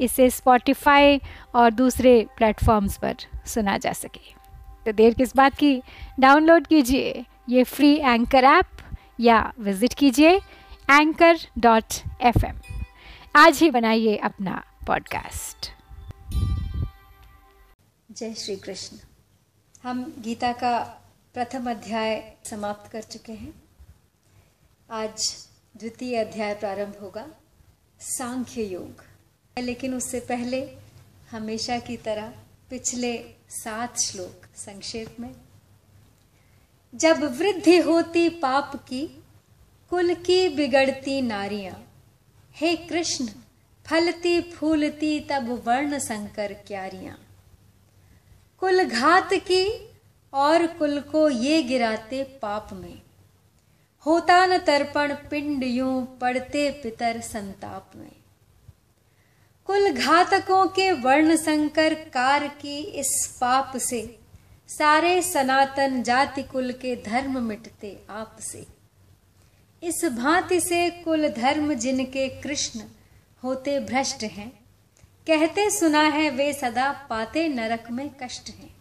इसे स्पॉटिफाई और दूसरे प्लेटफॉर्म्स पर सुना जा सके। तो देर किस बात की? डाउनलोड कीजिए ये फ्री एंकर ऐप या विज़िट कीजिए एंकर डॉट एफ़ एम आज ही बनाइए अपना पॉडकास्ट जय श्री कृष्ण। हम गीता का प्रथम अध्याय समाप्त कर चुके हैं। आज द्वितीय अध्याय प्रारंभ होगा। सांख्य योग। लेकिन उससे पहले हमेशा की तरह पिछले सात श्लोक संक्षेप में। जब वृद्धि होती पाप की, कुल की बिगड़ती नारियाँ। हे कृष्ण, फलती फूलती तब वर्ण संकर क्यारियाँ। कुल घात की और कुल को ये गिराते पाप में। होता न तर्पण, पिंड यूँ पड़ते पितर संताप में। कुल घातकों के वर्ण संकर कार की इस पाप से, सारे सनातन जाति कुल के धर्म मिटते आप से। इस भांति से कुल धर्म जिनके कृष्ण होते भ्रष्ट हैं, कहते सुना है वे सदा पाते नरक में कष्ट हैं।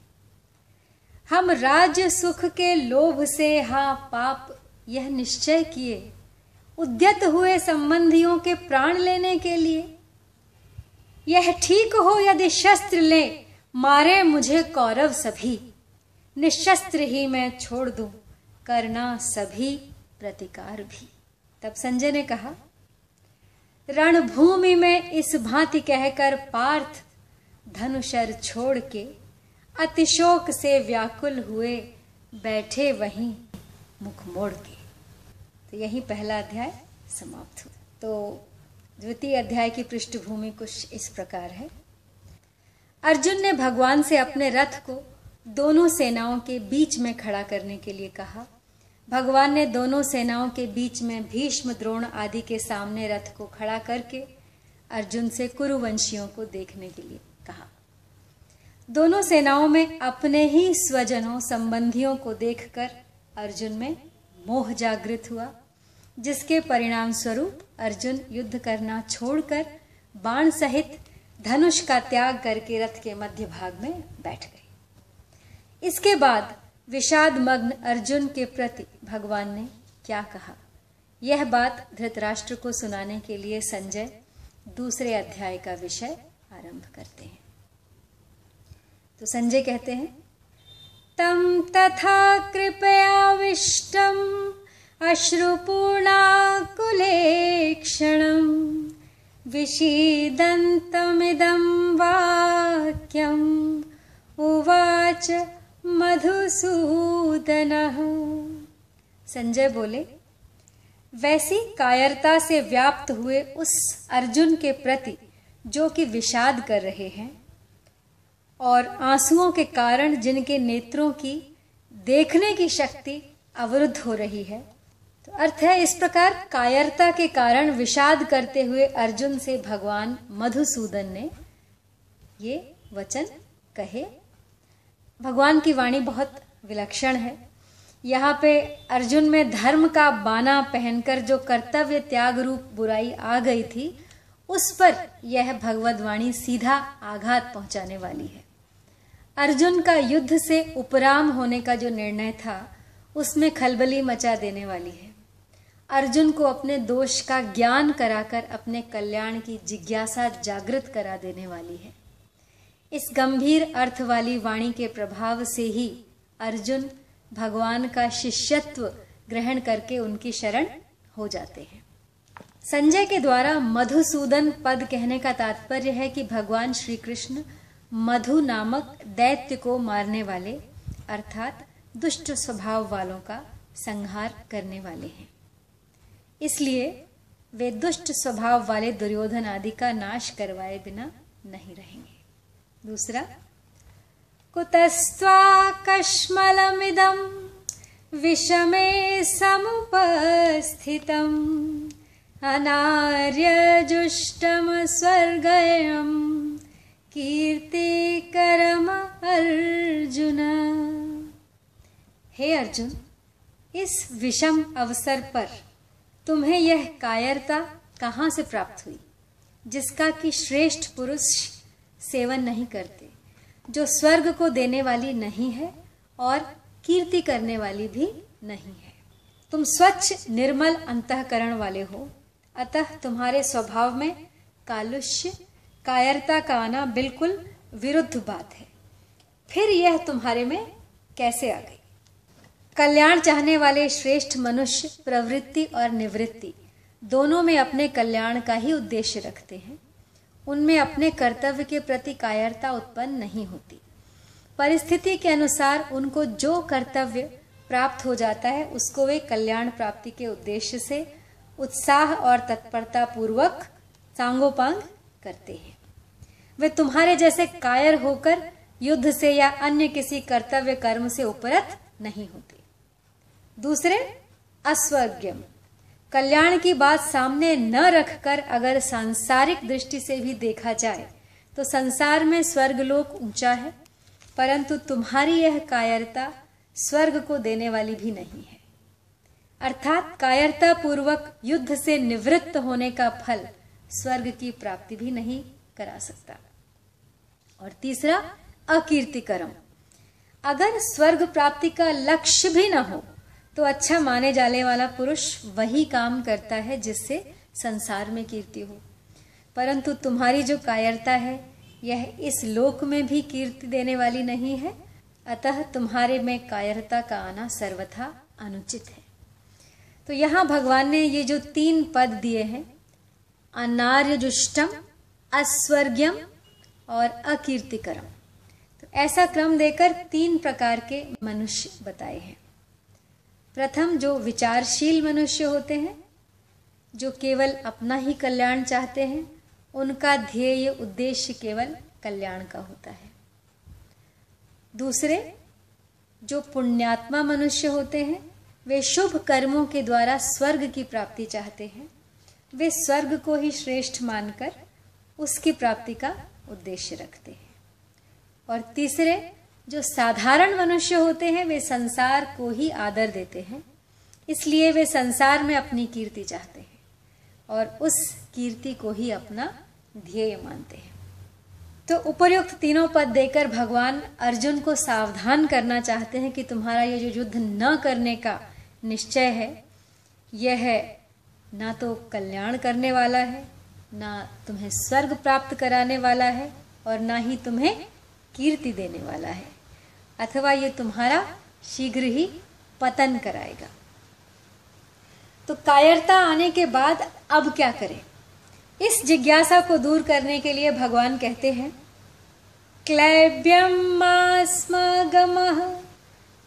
हम राज्य सुख के लोभ से, हा पाप यह निश्चय किए, उद्यत हुए संबंधियों के प्राण लेने के लिए यह ठीक हो यदि शस्त्र ले, मारे मुझे कौरव सभी। निशस्त्र ही मैं छोड़ दूँ, करना सभी प्रतिकार भी। तब संजय ने कहा, रणभूमि में इस भांति कहकर पार्थ धनुषर छोड़ के अतिशोक से व्याकुल हुए बैठे वहीं मुख मोड़ के। तो यही पहला अध्याय समाप्त हुआ। तो द्वितीय अध्याय की पृष्ठभूमि कुछ इस प्रकार है। अर्जुन ने भगवान से अपने रथ को दोनों सेनाओं के बीच में खड़ा करने के लिए कहा। भगवान ने दोनों सेनाओं के बीच में भीष्म, द्रोण आदि के सामने रथ को खड़ा करके अर्जुन से कुरुवंशियों को देखने के लिए कहा। दोनों सेनाओं में अपने ही स्वजनों, संबंधियों को देखकर अर्जुन में मोह जागृत हुआ। जिसके परिणाम स्वरूप अर्जुन युद्ध करना छोड़कर बाण सहित धनुष का त्याग करके रथ के मध्य भाग में बैठ गए इसके बाद विषाद मग्न अर्जुन के प्रति भगवान ने क्या कहा? यह बात धृतराष्ट्र को सुनाने के लिए संजय दूसरे अध्याय का विषय आरंभ करते हैं। तो संजय कहते हैं, तम तथा कृपयाविष्टम् अश्रुपूर्णाकुलेक्षणम् विषीदन्तमिदं वाक्यम्। उवाच मधुसूदनः। संजय बोले, वैसी कायरता से व्याप्त हुए उस अर्जुन के प्रति जो कि विषाद कर रहे हैं और आंसुओं के कारण जिनके नेत्रों की देखने की शक्ति अवरुद्ध हो रही है अर्थ है इस प्रकार कायरता के कारण विषाद करते हुए अर्जुन से भगवान मधुसूदन ने ये वचन कहे। भगवान की वाणी बहुत विलक्षण है। यहाँ पे अर्जुन में धर्म का बाना पहनकर जो कर्तव्य त्याग रूप बुराई आ गई थी, उस पर यह भगवत वाणी सीधा आघात पहुँचाने वाली है। अर्जुन का युद्ध से उपराम होने का जो निर्णय था, उसमें खलबली मचा देने वाली है। अर्जुन को अपने दोष का ज्ञान कराकर अपने कल्याण की जिज्ञासा जागृत करा देने वाली है। इस गंभीर अर्थ वाली वाणी के प्रभाव से ही अर्जुन भगवान का शिष्यत्व ग्रहण करके उनकी शरण हो जाते हैं। संजय के द्वारा मधुसूदन पद कहने का तात्पर्य है कि भगवान श्री कृष्ण मधु नामक दैत्य को मारने वाले, अर्थात दुष्ट स्वभाव वालों का संहार करने वाले हैं। इसलिए वे दुष्ट स्वभाव वाले दुर्योधन आदि का नाश करवाए बिना नहीं रहेंगे। दूसरा कुतस्त्वाकश्मलमिदं विषमे समुपस्थितम् अनार्यजुष्टमस्वर्गयं कीर्तिकरम अर्जुन। हे अर्जुन, इस विषम अवसर पर तुम्हें यह कायरता कहाँ से प्राप्त हुई? जिसका कि श्रेष्ठ पुरुष सेवन नहीं करते, जो स्वर्ग को देने वाली नहीं है और कीर्ति करने वाली भी नहीं है। तुम स्वच्छ, निर्मल अंतकरण वाले हो। अतः तुम्हारे स्वभाव में कालुष्य, कायरता का आना बिल्कुल विरुद्ध बात है। फिर यह तुम्हारे में कैसे आ गई? कल्याण चाहने वाले श्रेष्ठ मनुष्य, प्रवृत्ति और निवृत्ति दोनों में अपने कल्याण का ही उद्देश्य रखते हैं। उनमें अपने कर्तव्य के प्रति कायरता उत्पन्न नहीं होती। परिस्थिति के अनुसार उनको जो कर्तव्य प्राप्त हो जाता है, उसको वे कल्याण प्राप्ति के उद्देश्य से उत्साह और तत्परता पूर्वक सांगोपांग करते हैं। वे तुम्हारे जैसे कायर होकर युद्ध से या अन्य किसी कर्तव्य कर्म से उपरत नहीं होते। दूसरे, अस्वर्ग्यम। कल्याण की बात सामने न रखकर अगर सांसारिक दृष्टि से भी देखा जाए तो संसार में स्वर्गलोक ऊँचा है, परंतु तुम्हारी यह कायरता स्वर्ग को देने वाली भी नहीं है। अर्थात कायरता पूर्वक युद्ध से निवृत्त होने का फल स्वर्ग की प्राप्ति भी नहीं करा सकता। और तीसरा, अकीर्तिकरम। अगर स्वर्ग प्राप्ति का लक्ष्य भी न हो तो अच्छा माने जाने वाला पुरुष वही काम करता है जिससे संसार में कीर्ति हो। परंतु तुम्हारी जो कायरता है, यह इस लोक में भी कीर्ति देने वाली नहीं है। अतः तुम्हारे में कायरता का आना सर्वथा अनुचित है। तो यहाँ भगवान ने ये जो तीन पद दिए हैं, अनार्यजुष्टम, अस्वर्ग्यम और अकीर्तिकरम। तो ऐसा क्रम देकर तीन प्रकार के मनुष्य बताए हैं। प्रथम जो विचारशील मनुष्य होते हैं, जो केवल अपना ही कल्याण चाहते हैं, उनका ध्येय उद्देश्य केवल कल्याण का होता है। दूसरे, जो पुण्यात्मा मनुष्य होते हैं, वे शुभ कर्मों के द्वारा स्वर्ग की प्राप्ति चाहते हैं। वे स्वर्ग को ही श्रेष्ठ मानकर उसकी प्राप्ति का उद्देश्य रखते हैं। और तीसरे जो साधारण मनुष्य होते हैं, वे संसार को ही आदर देते हैं। इसलिए वे संसार में अपनी कीर्ति चाहते हैं और उस कीर्ति को ही अपना ध्येय मानते हैं। तो उपयुक्त तीनों पद देकर भगवान अर्जुन को सावधान करना चाहते हैं कि तुम्हारा ये जो युद्ध न करने का निश्चय है, यह है ना तो कल्याण करने वाला है, ना तुम्हें स्वर्ग प्राप्त कराने वाला है और ना ही तुम्हें कीर्ति देने वाला है। अथवा ये तुम्हारा शीघ्र ही पतन कराएगा। तो कायरता आने के बाद अब क्या करें? इस जिज्ञासा को दूर करने के लिए भगवान कहते हैं क्लैब्यम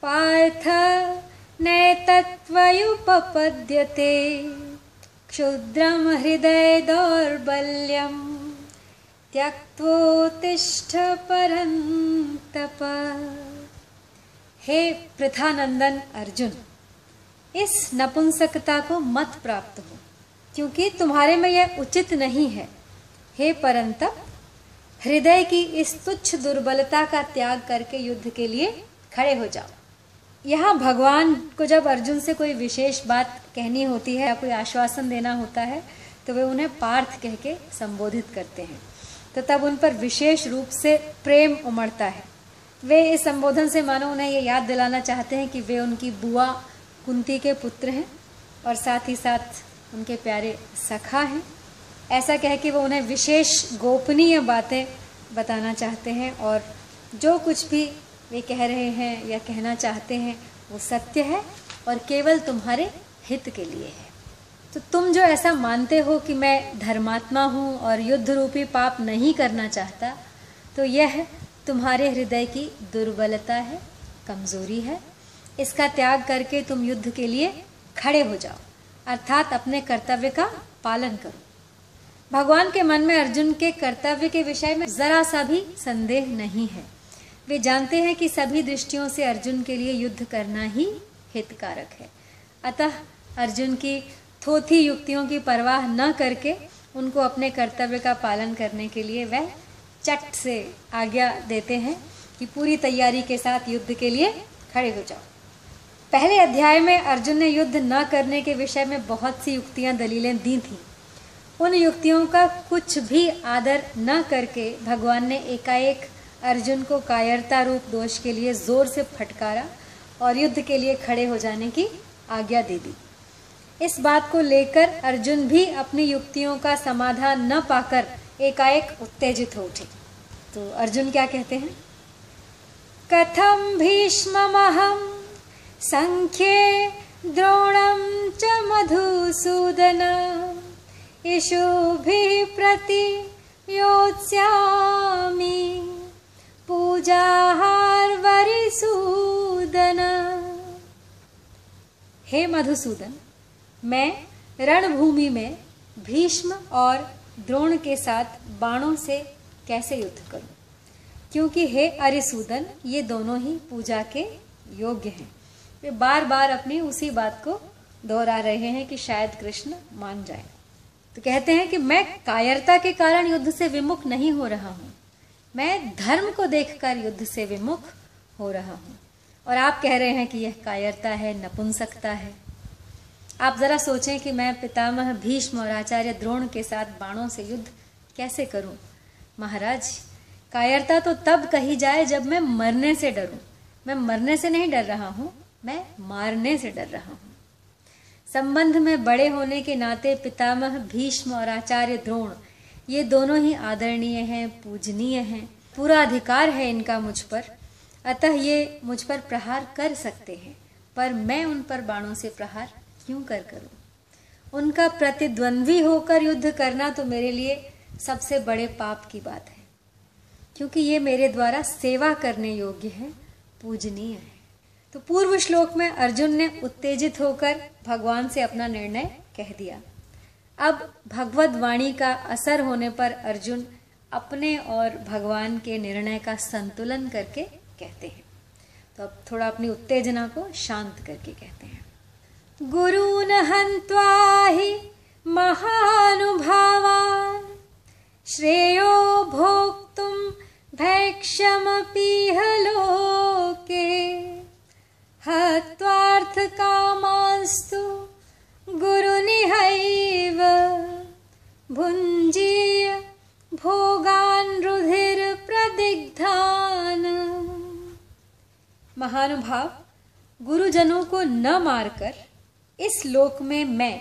पार्थ नैतत्वयुपपद्यते क्षुद्रम हृदय दौर्बल्यम त्यक्तोतिष्ठ परन्तप। हे प्रथानंदन अर्जुन, इस नपुंसकता को मत प्राप्त हो, क्योंकि तुम्हारे में यह उचित नहीं है। हे परंतप, हृदय की इस तुच्छ दुर्बलता का त्याग करके युद्ध के लिए खड़े हो जाओ। यहाँ भगवान को जब अर्जुन से कोई विशेष बात कहनी होती है या कोई आश्वासन देना होता है तो वे उन्हें पार्थ कह के संबोधित करते हैं। तो तब उन पर विशेष रूप से प्रेम उमड़ता है। वे इस संबोधन से मानो उन्हें ये याद दिलाना चाहते हैं कि वे उनकी बुआ कुंती के पुत्र हैं और साथ ही साथ उनके प्यारे सखा हैं। ऐसा कह के वो उन्हें विशेष गोपनीय बातें बताना चाहते हैं और जो कुछ भी वे कह रहे हैं या कहना चाहते हैं, वो सत्य है और केवल तुम्हारे हित के लिए है। तो तुम जो ऐसा मानते हो कि मैं धर्मात्मा हूँ और युद्ध रूपी पाप नहीं करना चाहता तो यह तुम्हारे हृदय की दुर्बलता है, कमज़ोरी है। इसका त्याग करके तुम युद्ध के लिए खड़े हो जाओ, अर्थात अपने कर्तव्य का पालन करो। भगवान के मन में अर्जुन के कर्तव्य के विषय में जरा सा भी संदेह नहीं है। वे जानते हैं कि सभी दृष्टियों से अर्जुन के लिए युद्ध करना ही हितकारक है। अतः अर्जुन की थोथी युक्तियों की परवाह न करके उनको अपने कर्तव्य का पालन करने के लिए वह चट से आज्ञा देते हैं कि पूरी तैयारी के साथ युद्ध के लिए खड़े हो जाओ। पहले अध्याय में अर्जुन ने युद्ध न करने के विषय में बहुत सी युक्तियाँ, दलीलें दी थीं। उन युक्तियों का कुछ भी आदर न करके भगवान ने एकाएक अर्जुन को कायरता रूप दोष के लिए ज़ोर से फटकारा और युद्ध के लिए खड़े हो जाने की आज्ञा दे दी। इस बात को लेकर अर्जुन भी अपनी युक्तियों का समाधान न पाकर एकाएक उत्तेजित हो उठे। तो अर्जुन क्या कहते हैं? कथम भीष्महम संख्ये द्रोणम च मधुसूदन इषुभिः प्रति योत्स्यामि पूजाहार वरिसूदन हे मधुसूदन, मैं रणभूमि में भीष्म और द्रोण के साथ बाणों से कैसे युद्ध करूँ? क्योंकि हे अरिसूदन, ये दोनों ही पूजा के योग्य हैं। वे बार बार अपनी उसी बात को दोहरा रहे हैं कि शायद कृष्ण मान जाए। तो कहते हैं कि मैं कायरता के कारण युद्ध से विमुख नहीं हो रहा हूँ। मैं धर्म को देखकर युद्ध से विमुख हो रहा हूँ। और आप कह रहे हैं कि यह कायरता है, नपुंसकता है। आप जरा सोचें कि मैं पितामह भीष्म और आचार्य द्रोण के साथ बाणों से युद्ध कैसे करूँ? महाराज, कायरता तो तब कही जाए जब मैं मरने से डरूं। मैं मरने से नहीं डर रहा हूँ, मैं मारने से डर रहा हूँ। संबंध में बड़े होने के नाते पितामह भीष्म और आचार्य द्रोण, ये दोनों ही आदरणीय हैं, पूजनीय हैं, पूरा अधिकार है इनका मुझ पर। अतः ये मुझ पर प्रहार कर सकते हैं, पर मैं उन पर बाणों से प्रहार क्यों कर करूँ? उनका प्रतिद्वंद्वी होकर युद्ध करना तो मेरे लिए सबसे बड़े पाप की बात है। क्योंकि ये मेरे द्वारा सेवा करने योग्य है, पूजनीय है। तो पूर्व श्लोक में अर्जुन ने उत्तेजित होकर भगवान से अपना निर्णय कह दिया। अब भगवत वाणी का असर होने पर अर्जुन अपने और भगवान के निर्णय का संतुलन करके कहते हैं। तो अब थोड़ा अपनी उत्तेजना को शांत करके कहते हैं। गुरुन हन्त्वा हि महानुभावान्। श्रेयो भोक्तुं भैक्षमपीह लोके। हत्वार्थकामास्तु गुरुनिहैव। भुञ्जीय भोगान् रुधिरप्रदिग्धान् महानुभाव, गुरुजनों को न मारकर इस लोक में मैं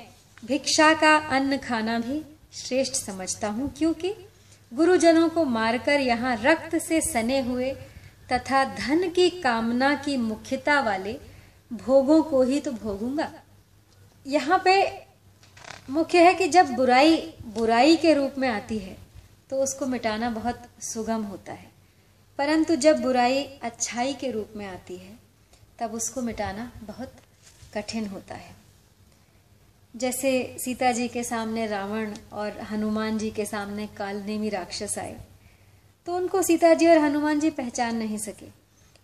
भिक्षा का अन्न खाना भी श्रेष्ठ समझता हूँ, क्योंकि गुरुजनों को मारकर यहाँ रक्त से सने हुए तथा धन की कामना की मुख्यता वाले भोगों को ही तो भोगूँगा। यहाँ पे मुख्य है कि जब बुराई बुराई के रूप में आती है तो उसको मिटाना बहुत सुगम होता है। परंतु जब बुराई अच्छाई के रूप में आती है, तब उसको मिटाना बहुत कठिन होता है। जैसे सीता जी के सामने रावण और हनुमान जी के सामने कालनेमी राक्षस आए तो उनको सीता जी और हनुमान जी पहचान नहीं सके,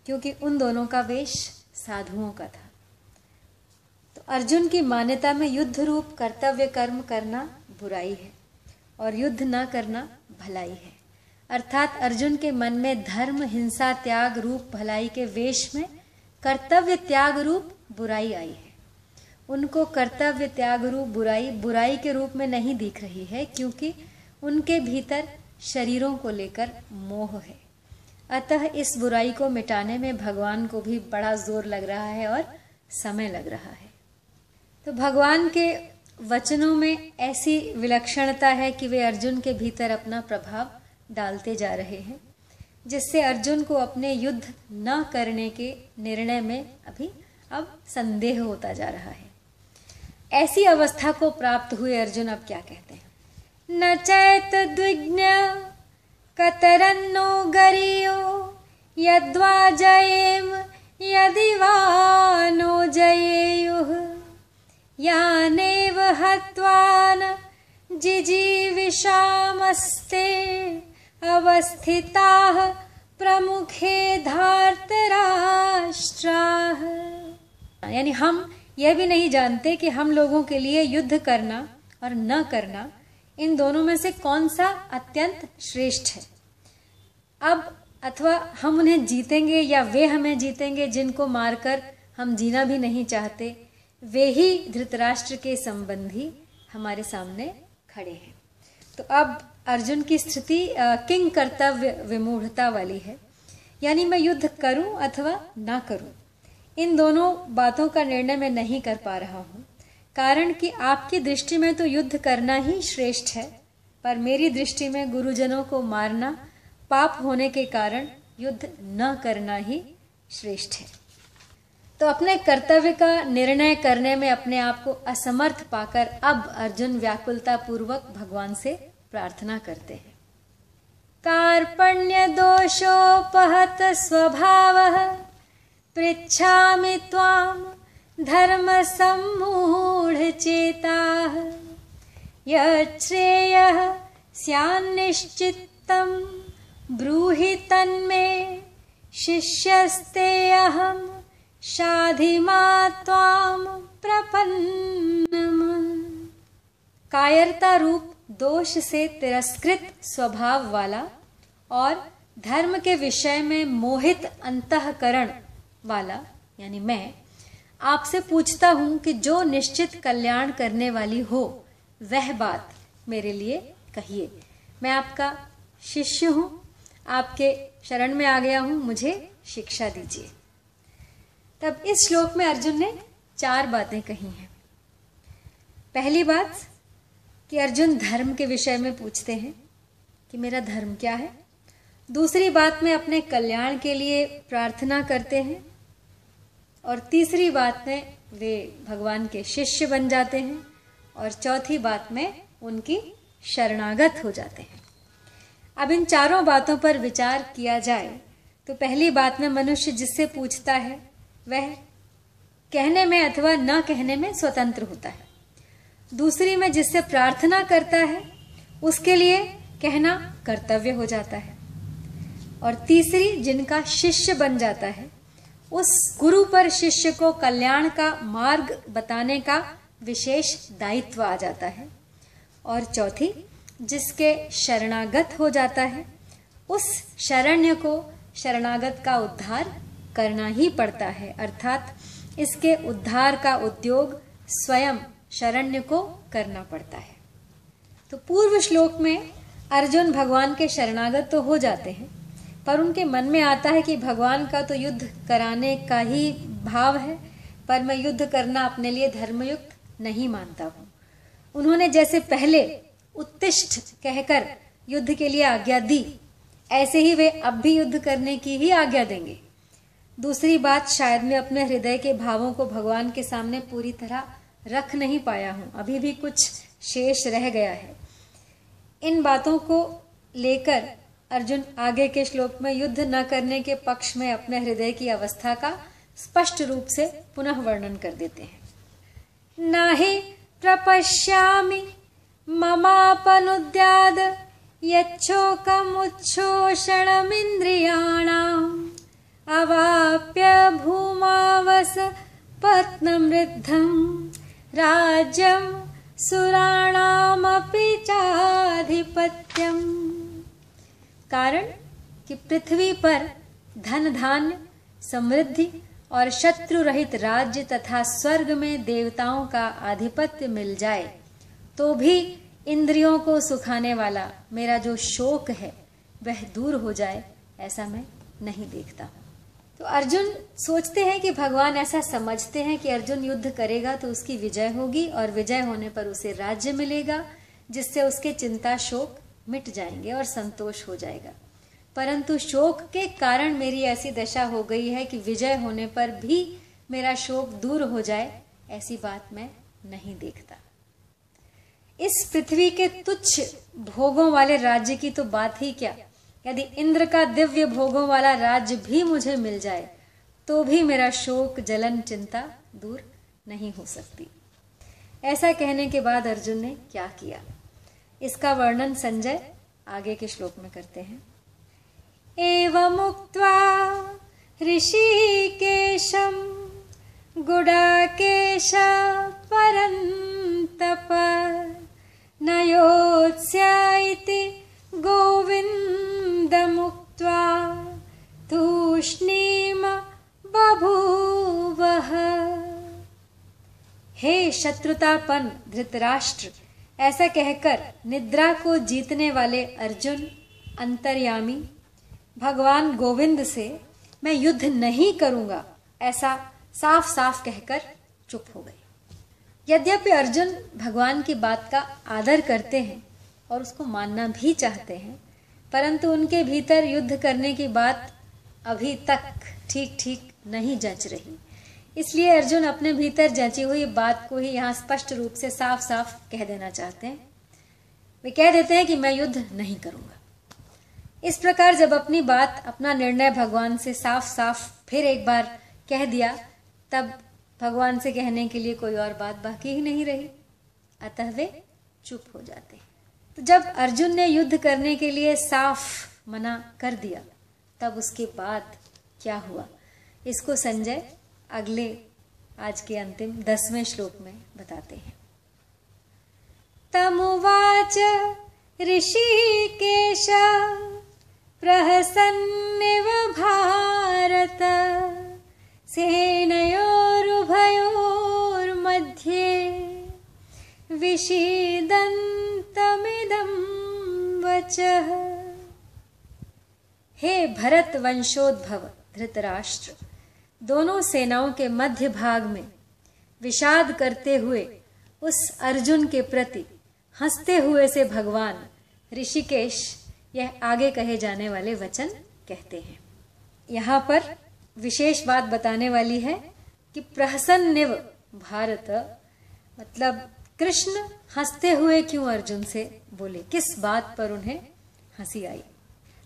क्योंकि उन दोनों का वेश साधुओं का था। तो अर्जुन की मान्यता में युद्ध रूप कर्तव्य कर्म करना बुराई है और युद्ध ना करना भलाई है। अर्थात अर्जुन के मन में धर्म, हिंसा, त्याग रूप, भलाई के वेश में कर्तव्य, त्याग रूप बुराई आई है। उनको कर्तव्य त्याग रूप बुराई बुराई के रूप में नहीं दिख रही है, क्योंकि उनके भीतर शरीरों को लेकर मोह है। अतः इस बुराई को मिटाने में भगवान को भी बड़ा ज़ोर लग रहा है और समय लग रहा है। तो भगवान के वचनों में ऐसी विलक्षणता है कि वे अर्जुन के भीतर अपना प्रभाव डालते जा रहे हैं, जिससे अर्जुन को अपने युद्ध न करने के निर्णय में अभी अब संदेह होता जा रहा है। ऐसी अवस्था को प्राप्त हुए अर्जुन अब क्या कहते हैं? न चैत द्विज्ञ कतरन्नो गरियो, यद्वा जयेम यदि वा नो जयेयुः। यानेव हत्वा न जिजीविषामस्ते अवस्थिताः प्रमुखे धार्तराष्ट्राः। यानी हम यह भी नहीं जानते कि हम लोगों के लिए युद्ध करना और न करना इन दोनों में से कौन सा अत्यंत श्रेष्ठ है। अब अथवा हम उन्हें जीतेंगे या वे हमें जीतेंगे, जिनको मारकर हम जीना भी नहीं चाहते, वे ही धृतराष्ट्र के संबंधी हमारे सामने खड़े हैं। तो अब अर्जुन की स्थिति किंग कर्तव्य विमूढ़ता वाली है। यानी मैं युद्ध करूँ अथवा ना करूँ। इन दोनों बातों का निर्णय मैं नहीं कर पा रहा हूँ। कारण कि आपकी दृष्टि में तो युद्ध करना ही श्रेष्ठ है, पर मेरी दृष्टि में गुरुजनों को मारना, पाप होने के कारण युद्ध न करना ही श्रेष्ठ है। तो अपने कर्तव्य का निर्णय करने में अपने आप को असमर्थ पाकर अब अर्जुन व्याकुलता पूर्वक भगवान से प्रार्थना करते हैं। कार्पण्य दोषोपहत स्वभाव पृछामि त्वाम धर्म सम्मूढ़ चेता यश्रेयः ब्रूहि तन्मे शिष्यस्ते अहम शाधिमा त्वाम प्रपन्नम। कायरता रूप दोष से तिरस्कृत स्वभाव वाला और धर्म के विषय में मोहित अंतकरण वाला, यानी मैं, आपसे पूछता हूँ कि जो निश्चित कल्याण करने वाली हो, वह बात मेरे लिए कहिए। मैं आपका शिष्य हूँ, आपके शरण में आ गया हूँ, मुझे शिक्षा दीजिए। तब इस श्लोक में अर्जुन ने चार बातें कही हैं। पहली बात, कि अर्जुन धर्म के विषय में पूछते हैं कि मेरा धर्म क्या है। दूसरी बात, में अपने कल्याण के लिए प्रार्थना करते हैं। और तीसरी बात में वे भगवान के शिष्य बन जाते हैं और चौथी बात में उनकी शरणागत हो जाते हैं। अब इन चारों बातों पर विचार किया जाए तो पहली बात में मनुष्य जिससे पूछता है, वह कहने में अथवा न कहने में स्वतंत्र होता है। दूसरी में जिससे प्रार्थना करता है, उसके लिए कहना कर्तव्य हो जाता है। और तीसरी जिनका शिष्य बन जाता है उस गुरु पर शिष्य को कल्याण का मार्ग बताने का विशेष दायित्व आ जाता है। और चौथी, जिसके शरणागत हो जाता है, उस शरण्य को शरणागत का उद्धार करना ही पड़ता है। अर्थात इसके उद्धार का उद्योग स्वयं शरण्य को करना पड़ता है। तो पूर्व श्लोक में अर्जुन भगवान के शरणागत तो हो जाते हैं पर उनके मन में आता है कि भगवान का तो युद्ध कराने का ही भाव है, पर मैं युद्ध करना अपने लिए धर्मयुक्त नहीं मानता हूँ। उन्होंने जैसे पहले उत्तिष्ठ कहकर युद्ध के लिए आज्ञा दी, ऐसे ही वे अब भी युद्ध करने की ही आज्ञा देंगे। दूसरी बात, शायद मैं अपने हृदय के भावों को भगवान के सामने पूरी तरह रख नहीं पाया हूँ। अभी भी कुछ शेष रह गया है। इन बातों को लेकर अर्जुन, आगे के श्लोक में युद्ध न करने के पक्ष में अपने हृदय की अवस्था का स्पष्ट रूप से पुनः वर्णन कर देते हैं। न प्रपश्यामी, ममापनुद्याद् यच्छोकमुच्छोषणमिन्द्रियाणाम्, अवाप्य भूमावस पत्नमृद्धम् राज्यं सुराणामपि चाधिपत्यम्। कारण कि पृथ्वी पर धन धान्य, समृद्धि और शत्रु रहित राज्य तथा स्वर्ग में देवताओं का आधिपत्य मिल जाए तो भी इंद्रियों को सुखाने वाला मेरा जो शोक है, वह दूर हो जाए, ऐसा मैं नहीं देखता। तो अर्जुन सोचते हैं कि भगवान ऐसा समझते हैं कि अर्जुन युद्ध करेगा तो उसकी विजय होगी और विजय होने पर उसे राज्य मिलेगा, जिससे उसके चिंता शोक मिट जाएँगे और संतोष हो जाएगा। परंतु शोक के कारण मेरी ऐसी दशा हो गई है कि विजय होने पर भी मेरा शोक दूर हो जाए, ऐसी बात मैं नहीं देखता। इस पृथ्वी के तुच्छ भोगों वाले राज्य की तो बात ही क्या? यदि इंद्र का दिव्य भोगों वाला राज्य भी मुझे मिल जाए तो भी मेरा शोक, जलन, चिंता दूर नहीं हो सकती। ऐसा कहने के बाद अर्जुन ने क्या किया? इसका वर्णन संजय आगे के श्लोक में करते हैं। एवमुक्त्वा ऋषिकेशं गुडाकेश परन्तप नयोत्स्या इति गोविन्दमुक्त्वा तूष्णीम बभूवः। हे शत्रुतापन धृतराष्ट्र ऐसा कहकर निद्रा को जीतने वाले अर्जुन, अंतर्यामी, भगवान गोविंद से, मैं युद्ध नहीं करूँगा, ऐसा साफ़ साफ़ कहकर चुप हो गए। यद्यपि अर्जुन भगवान की बात का आदर करते हैं और उसको मानना भी चाहते हैं, परंतु उनके भीतर युद्ध करने की बात अभी तक ठीक ठीक नहीं जच रही। इसलिए अर्जुन अपने भीतर जची हुई बात को ही यहाँ स्पष्ट रूप से साफ़ साफ़ कह देना चाहते हैं। वे कह देते हैं कि मैं युद्ध नहीं करूँगा। इस प्रकार जब अपनी बात, अपना निर्णय भगवान से साफ़ साफ़ फिर एक बार कह दिया, तब भगवान से कहने के लिए कोई और बात बाकी ही नहीं रही। अतः वे चुप हो जाते तो जब अर्जुन ने युद्ध करने के लिए साफ़ मना कर दिया, तब उसके बाद क्या हुआ? इसको संजय अगले, आज के अंतिम, दसवें श्लोक में बताते हैं। तमुवाच ऋषिकेश प्रहसन्निव भारत, सेनयोरुभयोर्मध्ये, विषीदन्तमिदं वचः। हे भरत वंशोद्भव धृतराष्ट्र! दोनों सेनाओं के मध्य भाग में विषाद करते हुए उस अर्जुन के प्रति हँसते हुए से भगवान ऋषिकेश यह आगे कहे जाने वाले वचन कहते हैं। यहाँ पर विशेष बात बताने वाली है कि प्रहसन्निव भारत मतलब कृष्ण हँसते हुए क्यों अर्जुन से बोले? किस बात पर उन्हें हँसी आई?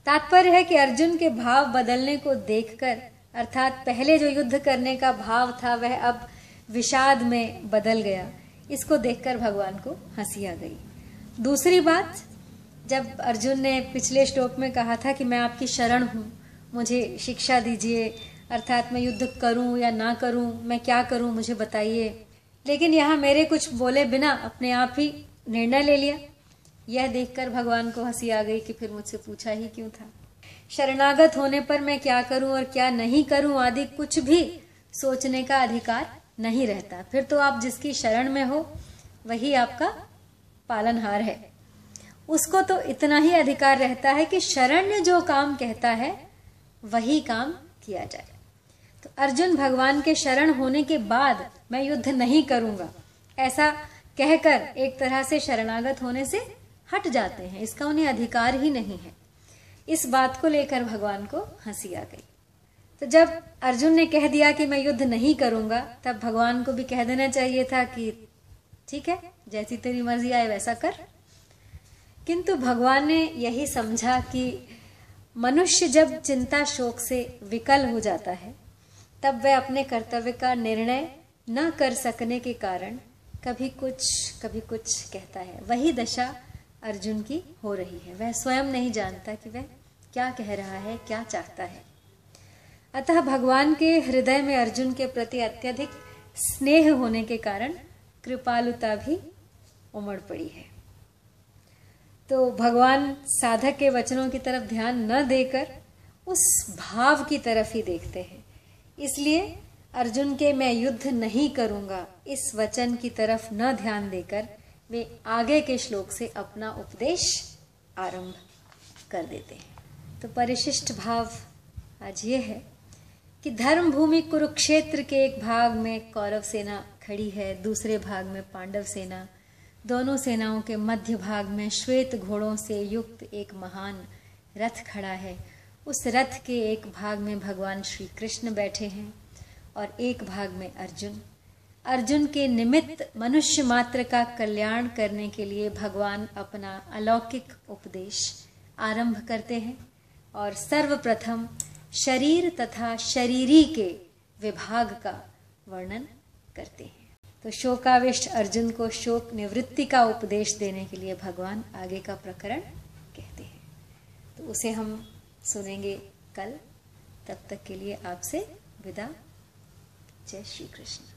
तात्पर्य है कि अर्जुन के भाव बदलने को देखकर अर्थात पहले जो युद्ध करने का भाव था, वह अब विषाद में बदल गया। इसको देखकर भगवान को हँसी आ गई। दूसरी बात, जब अर्जुन ने पिछले श्लोक में कहा था कि मैं आपकी शरण हूँ, मुझे शिक्षा दीजिए, अर्थात मैं युद्ध करूँ या ना करूँ, मैं क्या करूँ, मुझे बताइए। लेकिन यहाँ मेरे कुछ बोले बिना अपने आप ही निर्णय ले लिया। यह देखकर भगवान को हँसी आ गई कि फिर मुझसे पूछा ही क्यों था? शरणागत होने पर मैं क्या करूँ और क्या नहीं करूँ आदि कुछ भी सोचने का अधिकार नहीं रहता। फिर तो आप जिसकी शरण में हो, वही आपका पालनहार है। उसको तो इतना ही अधिकार रहता है कि शरण्य जो काम कहता है, वही काम किया जाए। तो अर्जुन भगवान के शरण होने के बाद मैं युद्ध नहीं करूँगा। ऐसा कहकर एक तरह से शरणागत होने से हट जाते हैं। इसका उन्हें अधिकार ही नहीं है। इस बात को लेकर भगवान को हँसी आ गई। तो जब अर्जुन ने कह दिया कि मैं युद्ध नहीं करूँगा, तब भगवान को भी कह देना चाहिए था कि, ठीक है, जैसी तेरी मर्ज़ी आए, वैसा कर। किंतु भगवान ने यही समझा कि मनुष्य जब चिंता शोक से विकल हो जाता है, तब वह अपने कर्तव्य का निर्णय न कर सकने के कारण कभी कुछ कभी कुछ कहता है। वही दशा अर्जुन की हो रही है। वह स्वयं नहीं जानता कि वह क्या कह रहा है, क्या चाहता है। अतः भगवान के हृदय में अर्जुन के प्रति अत्यधिक स्नेह होने के कारण कृपालुता भी उमड़ पड़ी है। तो भगवान साधक के वचनों की तरफ़ ध्यान न देकर उस भाव की तरफ़ ही देखते हैं। इसलिए अर्जुन के मैं युद्ध नहीं करूँगा, इस वचन की तरफ़ न ध्यान देकर वे आगे के श्लोक से अपना उपदेश आरंभ कर देते हैं। तो परिशिष्ट भाव आज ये है कि धर्म भूमि कुरुक्षेत्र के एक भाग में कौरव सेना खड़ी है, दूसरे भाग में पांडव सेना, दोनों सेनाओं के मध्य भाग में श्वेत घोड़ों से युक्त एक महान रथ खड़ा है। उस रथ के एक भाग में भगवान श्री कृष्ण बैठे हैं और एक भाग में अर्जुन। अर्जुन के निमित्त मनुष्य मात्र का कल्याण करने के लिए भगवान अपना अलौकिक उपदेश आरंभ करते हैं और सर्वप्रथम शरीर तथा शरीरी के विभाग का वर्णन करते हैं। तो शोकाविष्ट अर्जुन को शोक निवृत्ति का उपदेश देने के लिए भगवान आगे का प्रकरण कहते हैं। तो उसे हम सुनेंगे कल। तब तक के लिए आपसे विदा। जय श्री कृष्ण।